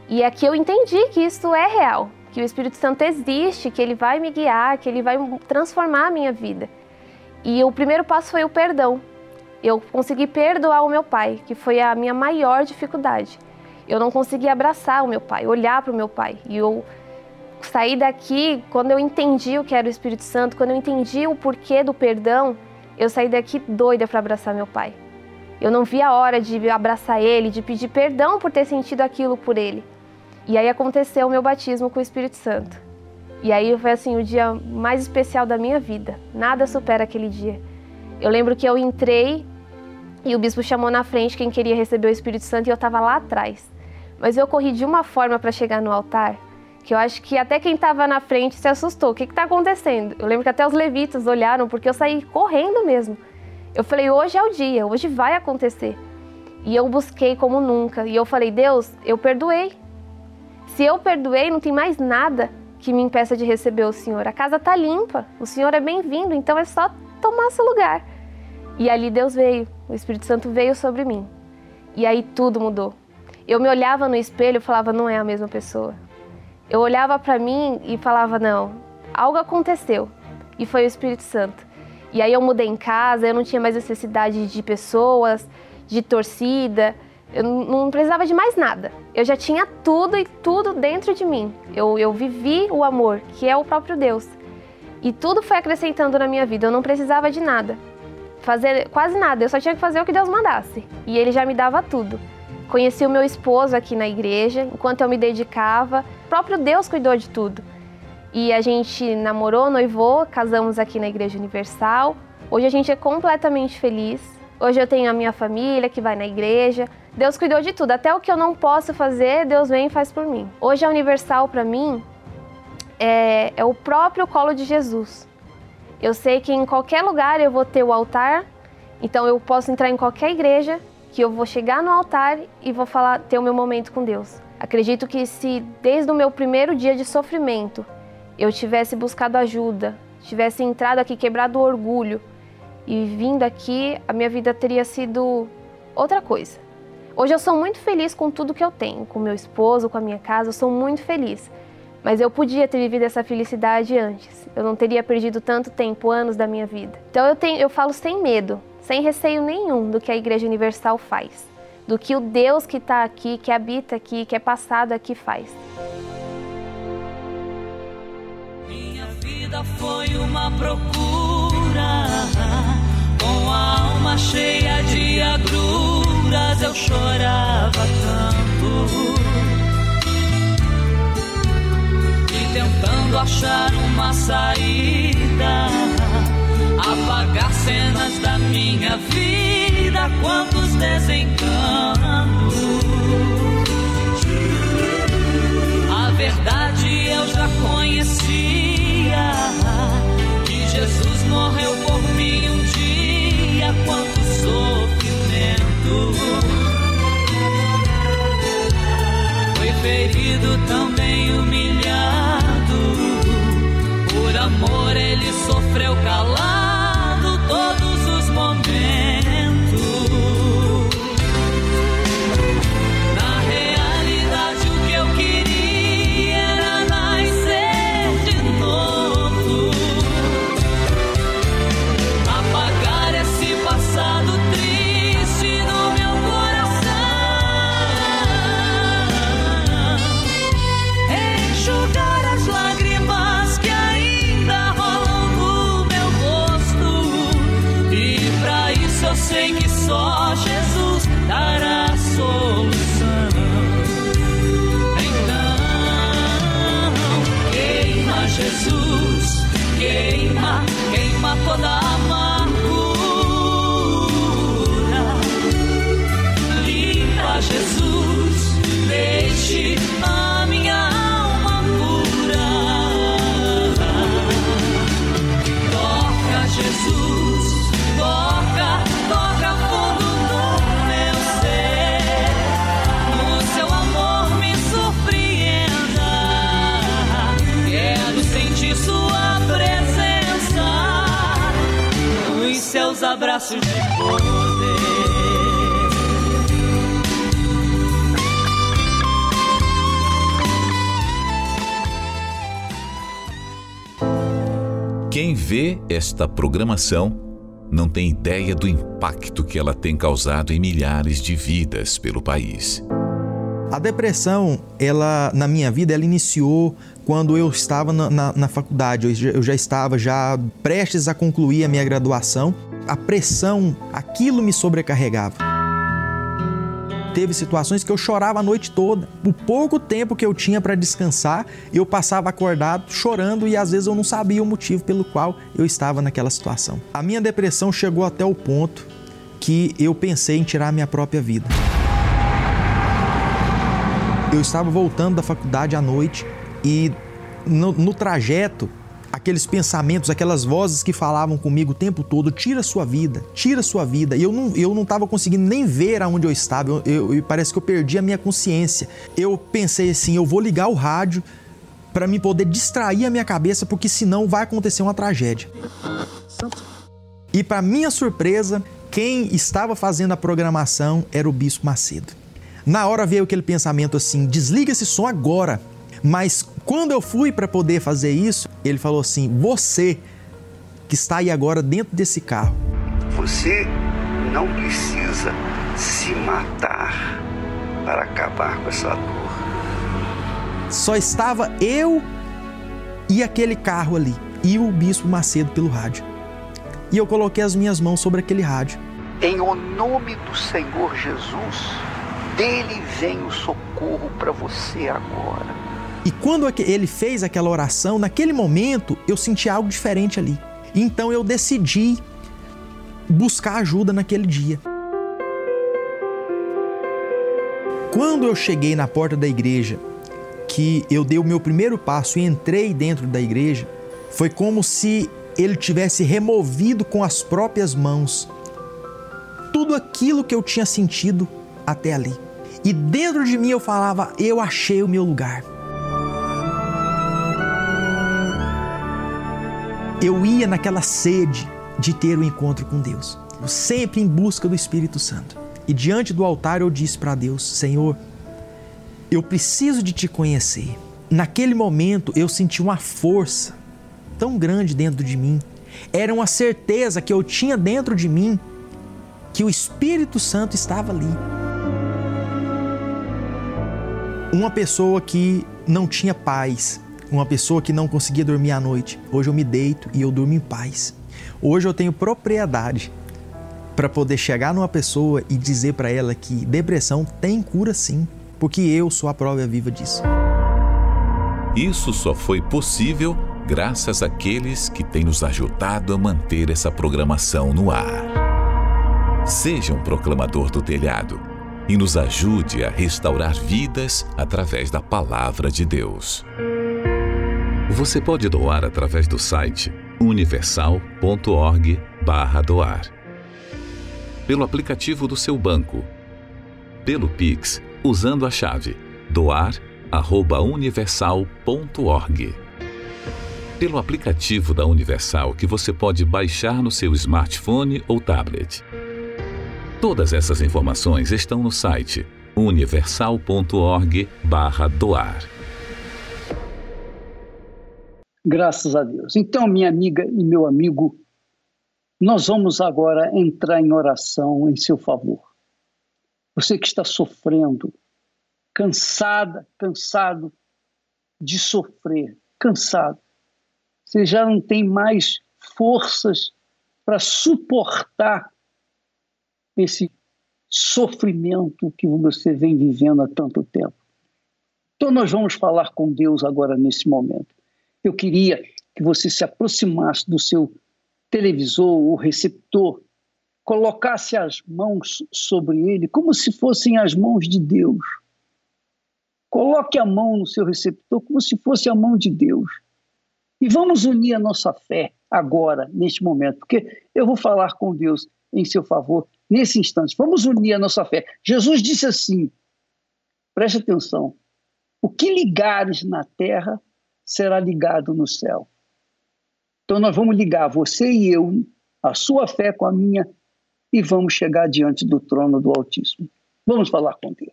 E: E aqui eu entendi que isso é real, que o Espírito Santo existe, que ele vai me guiar, que ele vai transformar a minha vida. E o primeiro passo foi o perdão. Eu consegui perdoar o meu pai, que foi a minha maior dificuldade. Eu não consegui abraçar o meu pai, olhar para o meu pai. E eu saí daqui, quando eu entendi o que era o Espírito Santo, quando eu entendi o porquê do perdão, eu saí daqui doida para abraçar meu pai. Eu não vi a hora de abraçar ele, de pedir perdão por ter sentido aquilo por ele. E aí aconteceu o meu batismo com o Espírito Santo. E aí foi assim o dia mais especial da minha vida. Nada supera aquele dia. Eu lembro que eu entrei e o bispo chamou na frente quem queria receber o Espírito Santo e eu estava lá atrás. Mas eu corri de uma forma para chegar no altar que eu acho que até quem estava na frente se assustou. O que está acontecendo? Eu lembro que até os levitas olharam porque eu saí correndo mesmo. Eu falei, hoje é o dia, hoje vai acontecer. E eu busquei como nunca. E eu falei, Deus, eu perdoei. Se eu perdoei, não tem mais nada que me impeça de receber o Senhor. A casa está limpa, o Senhor é bem-vindo, então é só tomar seu lugar. E ali Deus veio, o Espírito Santo veio sobre mim. E aí tudo mudou. Eu me olhava no espelho e falava, não é a mesma pessoa. Eu olhava para mim e falava, não, algo aconteceu. E foi o Espírito Santo. E aí eu mudei em casa, eu não tinha mais necessidade de pessoas, de torcida. Eu não precisava de mais nada. Eu já tinha tudo e tudo dentro de mim. Eu, eu vivi o amor, que é o próprio Deus. E tudo foi acrescentando na minha vida. Eu não precisava de nada. Fazer quase nada. Eu só tinha que fazer o que Deus mandasse. E Ele já me dava tudo. Conheci o meu esposo aqui na igreja. Enquanto eu me dedicava, o próprio Deus cuidou de tudo. E a gente namorou, noivou, casamos aqui na Igreja Universal. Hoje a gente é completamente feliz. Hoje eu tenho a minha família que vai na igreja. Deus cuidou de tudo, até o que eu não posso fazer, Deus vem e faz por mim. Hoje a Universal para mim é, é o próprio colo de Jesus. Eu sei que em qualquer lugar eu vou ter o altar, então eu posso entrar em qualquer igreja que eu vou chegar no altar e vou falar, ter o meu momento com Deus. Acredito que se desde o meu primeiro dia de sofrimento eu tivesse buscado ajuda, tivesse entrado aqui quebrado o orgulho e vindo aqui, a minha vida teria sido outra coisa. Hoje eu sou muito feliz com tudo que eu tenho, com meu esposo, com a minha casa, eu sou muito feliz. Mas eu podia ter vivido essa felicidade antes. Eu não teria perdido tanto tempo, anos da minha vida. Então eu, tenho, eu falo sem medo, sem receio nenhum do que a Igreja Universal faz, do que o Deus que está aqui, que habita aqui, que é passado aqui faz.
F: Minha vida foi uma procura, com a alma cheia de agruras eu chorava tanto. E tentando achar uma saída, apagar cenas da minha vida, quantos desencantos. A verdade eu já conhecia, sido também humilhado. Por amor ele
G: sofreu vê esta programação não tem ideia do impacto que ela tem causado em milhares de vidas pelo país.
H: A depressão, ela na minha vida, ela iniciou quando eu estava na, na, na faculdade. Eu já, eu já estava já prestes a concluir a minha graduação. A pressão, aquilo me sobrecarregava. Teve situações que eu chorava a noite toda. O pouco tempo que eu tinha para descansar, eu passava acordado chorando e às vezes eu não sabia o motivo pelo qual eu estava naquela situação. A minha depressão chegou até o ponto que eu pensei em tirar a minha própria vida. Eu estava voltando da faculdade à noite e no, no trajeto aqueles pensamentos, aquelas vozes que falavam comigo o tempo todo, tira sua vida, tira sua vida. E eu não, eu não conseguindo nem ver aonde eu estava, eu, eu, parece que eu perdi a minha consciência. Eu pensei assim, eu vou ligar o rádio para me poder distrair a minha cabeça, porque senão vai acontecer uma tragédia. E para minha surpresa, quem estava fazendo a programação era o Bispo Macedo. Na hora veio aquele pensamento assim: desliga esse som agora. Mas quando eu fui para poder fazer isso, ele falou assim: Você que está aí agora dentro desse carro.
I: Você não precisa se matar para acabar com essa dor.
H: Só estava eu e aquele carro ali, e o Bispo Macedo pelo rádio. E eu coloquei as minhas mãos sobre aquele rádio.
I: Em o nome do Senhor Jesus, dele vem o socorro para você agora.
H: E quando ele fez aquela oração, naquele momento eu senti algo diferente ali. Então eu decidi buscar ajuda naquele dia. Quando eu cheguei na porta da igreja, que eu dei o meu primeiro passo e entrei dentro da igreja, foi como se ele tivesse removido com as próprias mãos tudo aquilo que eu tinha sentido até ali. E dentro de mim eu falava: eu achei o meu lugar. Eu ia naquela sede de ter o um encontro com Deus, sempre em busca do Espírito Santo. E diante do altar eu disse para Deus: Senhor, eu preciso de te conhecer. Naquele momento eu senti uma força tão grande dentro de mim, era uma certeza que eu tinha dentro de mim que o Espírito Santo estava ali. Uma pessoa que não tinha paz, uma pessoa que não conseguia dormir à noite. Hoje eu me deito e eu durmo em paz. Hoje eu tenho propriedade para poder chegar numa pessoa e dizer para ela que depressão tem cura sim, porque eu sou a prova viva disso.
G: Isso só foi possível graças àqueles que têm nos ajudado a manter essa programação no ar. Seja um proclamador do telhado e nos ajude a restaurar vidas através da palavra de Deus. Você pode doar através do site universal.org/doar, pelo aplicativo do seu banco, pelo Pix, usando a chave doar@universal.org, pelo aplicativo da Universal que você pode baixar no seu smartphone ou tablet. Todas essas informações estão no site universal.org/doar.
B: Graças a Deus. Então, minha amiga e meu amigo, nós vamos agora entrar em oração em seu favor. Você que está sofrendo, cansada, cansado de sofrer, cansado. Você já não tem mais forças para suportar esse sofrimento que você vem vivendo há tanto tempo. Então, nós vamos falar com Deus agora nesse momento. Eu queria que você se aproximasse do seu televisor ou receptor, colocasse as mãos sobre ele como se fossem as mãos de Deus. Coloque a mão no seu receptor como se fosse a mão de Deus. E vamos unir a nossa fé agora, neste momento, porque eu vou falar com Deus em seu favor nesse instante. Vamos unir a nossa fé. Jesus disse assim: preste atenção, o que ligares na terra será ligado no céu. Então nós vamos ligar você e eu, a sua fé com a minha, e vamos chegar diante do trono do Altíssimo. Vamos falar com Deus.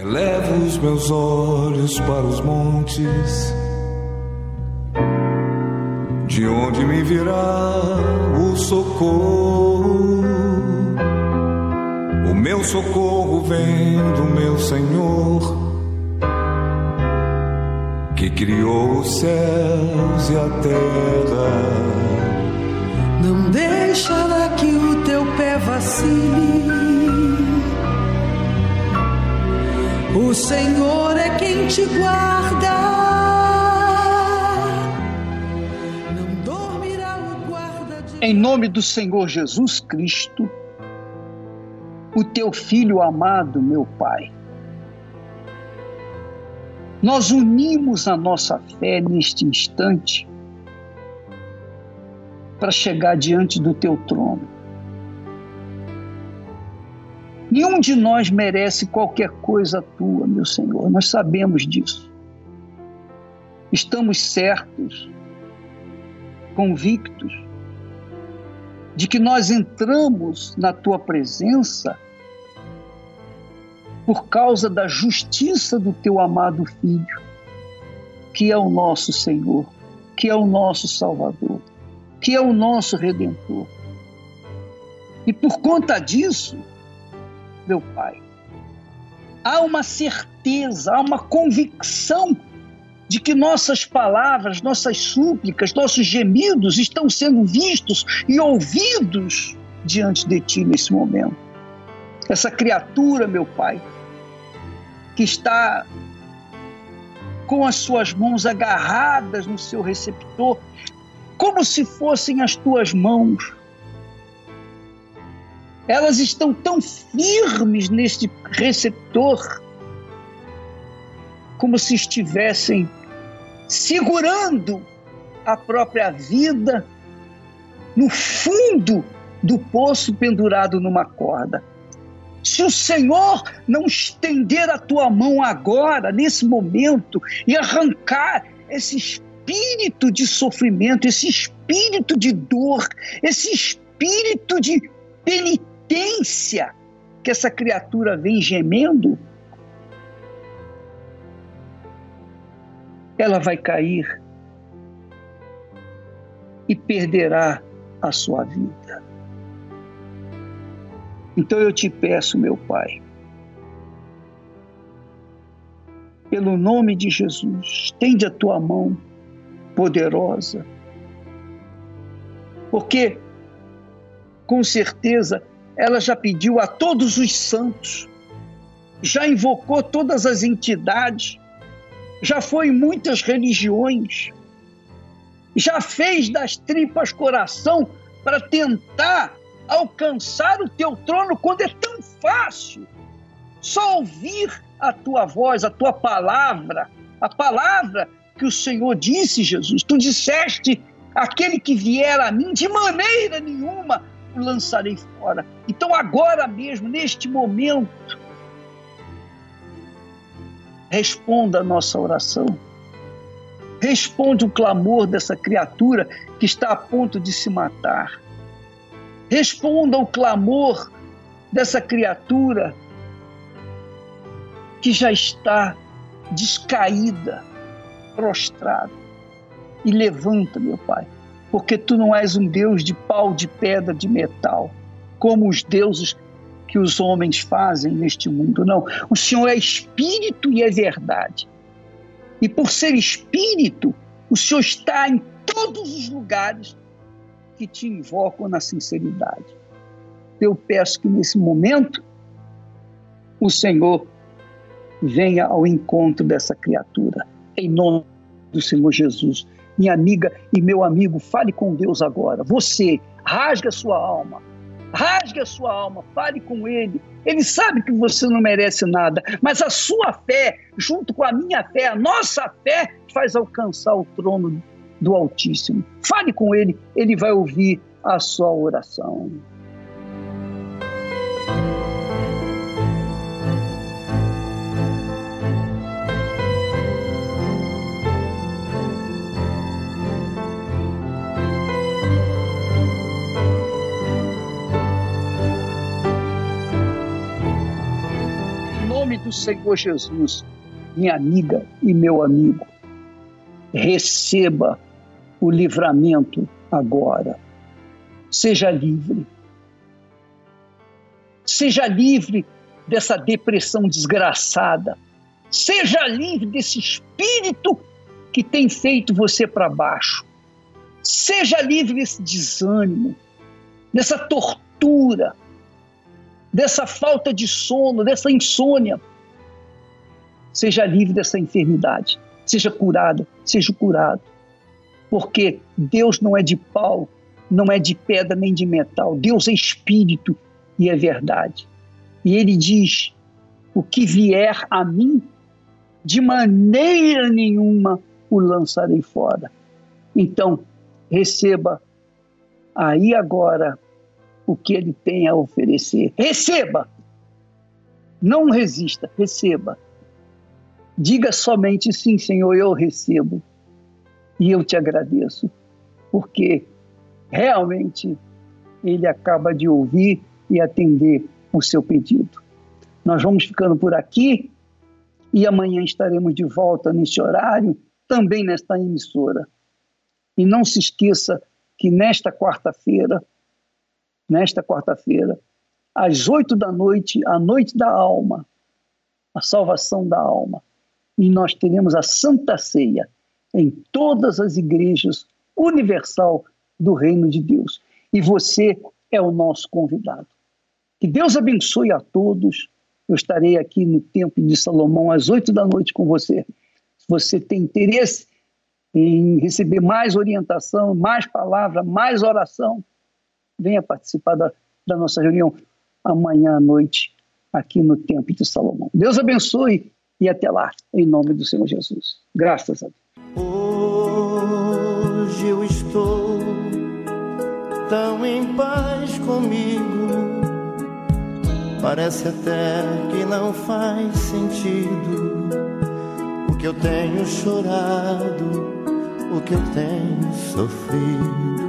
J: Elevo os meus olhos para os montes, de onde me virá o socorro. O meu socorro vem do meu Senhor criou os céus e a terra.
F: Não deixará que o teu pé vacile. O Senhor é quem te guarda. Não dormirá o guarda de...
B: Em nome do Senhor Jesus Cristo, o teu filho amado, meu Pai nós unimos a nossa fé neste instante para chegar diante do teu trono. Nenhum de nós merece qualquer coisa tua, meu Senhor, nós sabemos disso. Estamos certos, convictos, de que nós entramos na tua presença por causa da justiça do teu amado Filho, que é o nosso Senhor, que é o nosso Salvador, que é o nosso Redentor. E por conta disso, meu Pai, há uma certeza, há uma convicção de que nossas palavras, nossas súplicas, nossos gemidos estão sendo vistos e ouvidos diante de Ti nesse momento. Essa criatura, meu Pai, que está com as suas mãos agarradas no seu receptor, como se fossem as tuas mãos. Elas estão tão firmes neste receptor, como se estivessem segurando a própria vida no fundo do poço pendurado numa corda. Se o Senhor não estender a tua mão agora, nesse momento, e arrancar esse espírito de sofrimento, esse espírito de dor, esse espírito de penitência que essa criatura vem gemendo, ela vai cair e perderá a sua vida. Então eu te peço, meu Pai, pelo nome de Jesus, estende a tua mão poderosa, porque com certeza ela já pediu a todos os santos, já invocou todas as entidades, já foi em muitas religiões, já fez das tripas coração para tentar alcançar o teu trono quando é tão fácil. Só ouvir a tua voz, a tua palavra, a palavra que o Senhor disse, Jesus. Tu disseste: aquele que vier a mim, de maneira nenhuma o lançarei fora. Então, agora mesmo, neste momento, responda a nossa oração. Responde o clamor dessa criatura que está a ponto de se matar. Responda o clamor dessa criatura que já está descaída, prostrada. E levanta, meu Pai, porque tu não és um Deus de pau, de pedra, de metal, como os deuses que os homens fazem neste mundo. Não. O Senhor é espírito e é verdade. E por ser espírito, o Senhor está em todos os lugares que te invocam na sinceridade. Eu peço que nesse momento o Senhor venha ao encontro dessa criatura. Em nome do Senhor Jesus. Minha amiga e meu amigo, fale com Deus agora. Você, rasga sua alma. Rasgue a sua alma, fale com Ele. Ele sabe que você não merece nada, mas a sua fé, junto com a minha fé, a nossa fé, faz alcançar o trono do Altíssimo. Fale com Ele, Ele vai ouvir a sua oração. do Senhor Jesus, minha amiga e meu amigo, receba o livramento agora. Seja livre. Seja livre dessa depressão desgraçada. Seja livre desse espírito que tem feito você para baixo. Seja livre desse desânimo, dessa tortura, dessa falta de sono, dessa insônia seja livre dessa enfermidade, seja curado, seja curado. Porque Deus não é de pau, não é de pedra nem de metal. Deus é espírito e é verdade. E ele diz: o que vier a mim, de maneira nenhuma o lançarei fora. Então, receba aí agora o que ele tem a oferecer. Receba! Não resista, receba. Diga somente sim, Senhor, eu recebo. E eu te agradeço, porque realmente ele acaba de ouvir e atender o seu pedido. Nós vamos ficando por aqui e amanhã estaremos de volta neste horário, também nesta emissora. E não se esqueça que nesta quarta-feira, nesta quarta-feira, às oito da noite, a noite da alma, a salvação da alma, e nós teremos a Santa Ceia em todas as igrejas universal do Reino de Deus. E você é o nosso convidado. Que Deus abençoe a todos. Eu estarei aqui no Templo de Salomão às oito da noite com você. Se você tem interesse em receber mais orientação, mais palavra, mais oração, venha participar da, da nossa reunião amanhã à noite aqui no Templo de Salomão. Deus abençoe e até lá, em nome do Senhor Jesus. Graças a Deus.
K: Hoje eu estou tão em paz comigo. Parece até que não faz sentido o que eu tenho chorado, o que eu tenho sofrido.